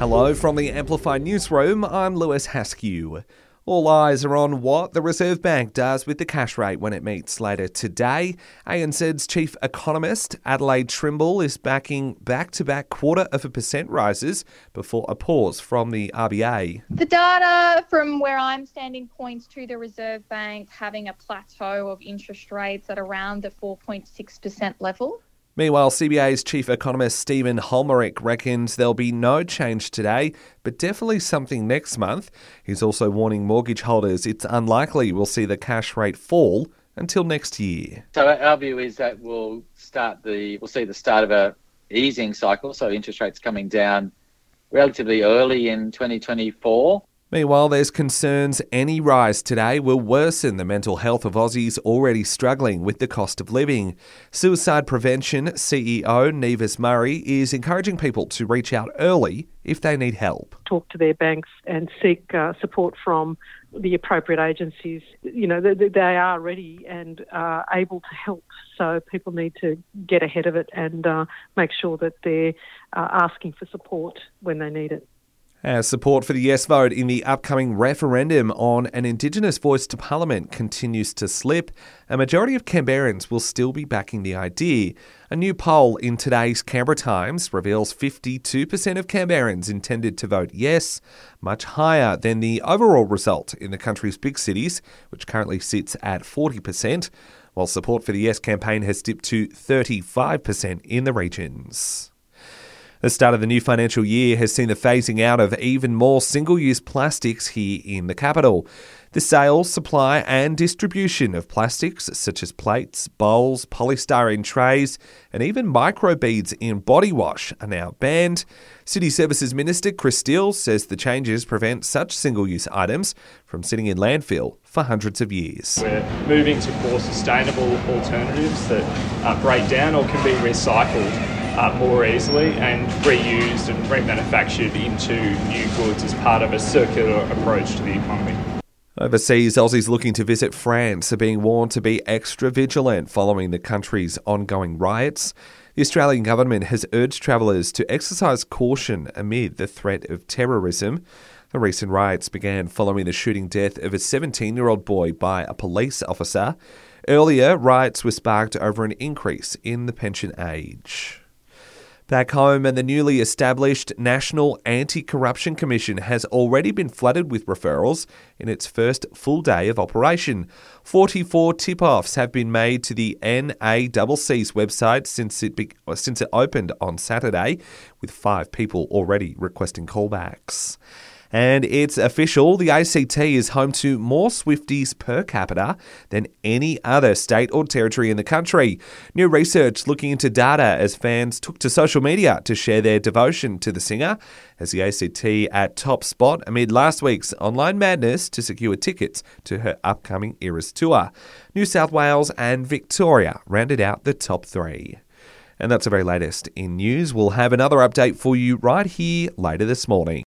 Hello from the Amplified Newsroom. I'm Lewis Haskew. All eyes are on what the Reserve Bank does with the cash rate when it meets later today. ANZ's chief economist, Adelaide Timbrell, is backing back to back quarter of a percent rises before a pause from the RBA. The data from where I'm standing points to the Reserve Bank having a plateau of interest rates at around the 4.6% level. Meanwhile, CBA's chief economist Stephen Halmarick reckons there'll be no change today, but definitely something next month. He's also warning mortgage holders it's unlikely we'll see the cash rate fall until next year. So our view is that we'll start the we'll see the start of a easing cycle, so interest rates coming down relatively early in 2024. Meanwhile, there's concerns any rise today will worsen the mental health of Aussies already struggling with the cost of living. Suicide Prevention CEO Nieves Murray is encouraging people to reach out early if they need help. Talk to their banks and seek uh, support from the appropriate agencies. You know, they, they are ready and uh, able to help. So people need to get ahead of it and uh, make sure that they're uh, asking for support when they need it. As support for the yes vote in the upcoming referendum on an Indigenous voice to Parliament continues to slip, a majority of Canberrans will still be backing the idea. A new poll in today's Canberra Times reveals 52% of Canberrans intended to vote yes, much higher than the overall result in the country's big cities, which currently sits at 40%, while support for the yes campaign has dipped to 35% in the regions. The start of the new financial year has seen the phasing out of even more single use plastics here in the capital. The sale, supply, and distribution of plastics such as plates, bowls, polystyrene trays, and even microbeads in body wash are now banned. City Services Minister Chris Steel says the changes prevent such single use items from sitting in landfill for hundreds of years. We're moving to more sustainable alternatives that uh, break down or can be recycled uh, more easily and reused and remanufactured into new goods as part of a circular approach to the economy. Overseas, Aussies looking to visit France are being warned to be extra vigilant following the country's ongoing riots. The Australian government has urged travellers to exercise caution amid the threat of terrorism. The recent riots began following the shooting death of a 17 year old boy by a police officer. Earlier, riots were sparked over an increase in the pension age. Back home, and the newly established National Anti Corruption Commission has already been flooded with referrals in its first full day of operation. 44 tip offs have been made to the NACC's website since it, be- uh, since it opened on Saturday, with five people already requesting callbacks. And it's official the ACT is home to more Swifties per capita than any other state or territory in the country. New research looking into data as fans took to social media to share their devotion to the singer, as the ACT at top spot amid last week's online madness to secure tickets to her upcoming Eras tour. New South Wales and Victoria rounded out the top three. And that's the very latest in news. We'll have another update for you right here later this morning.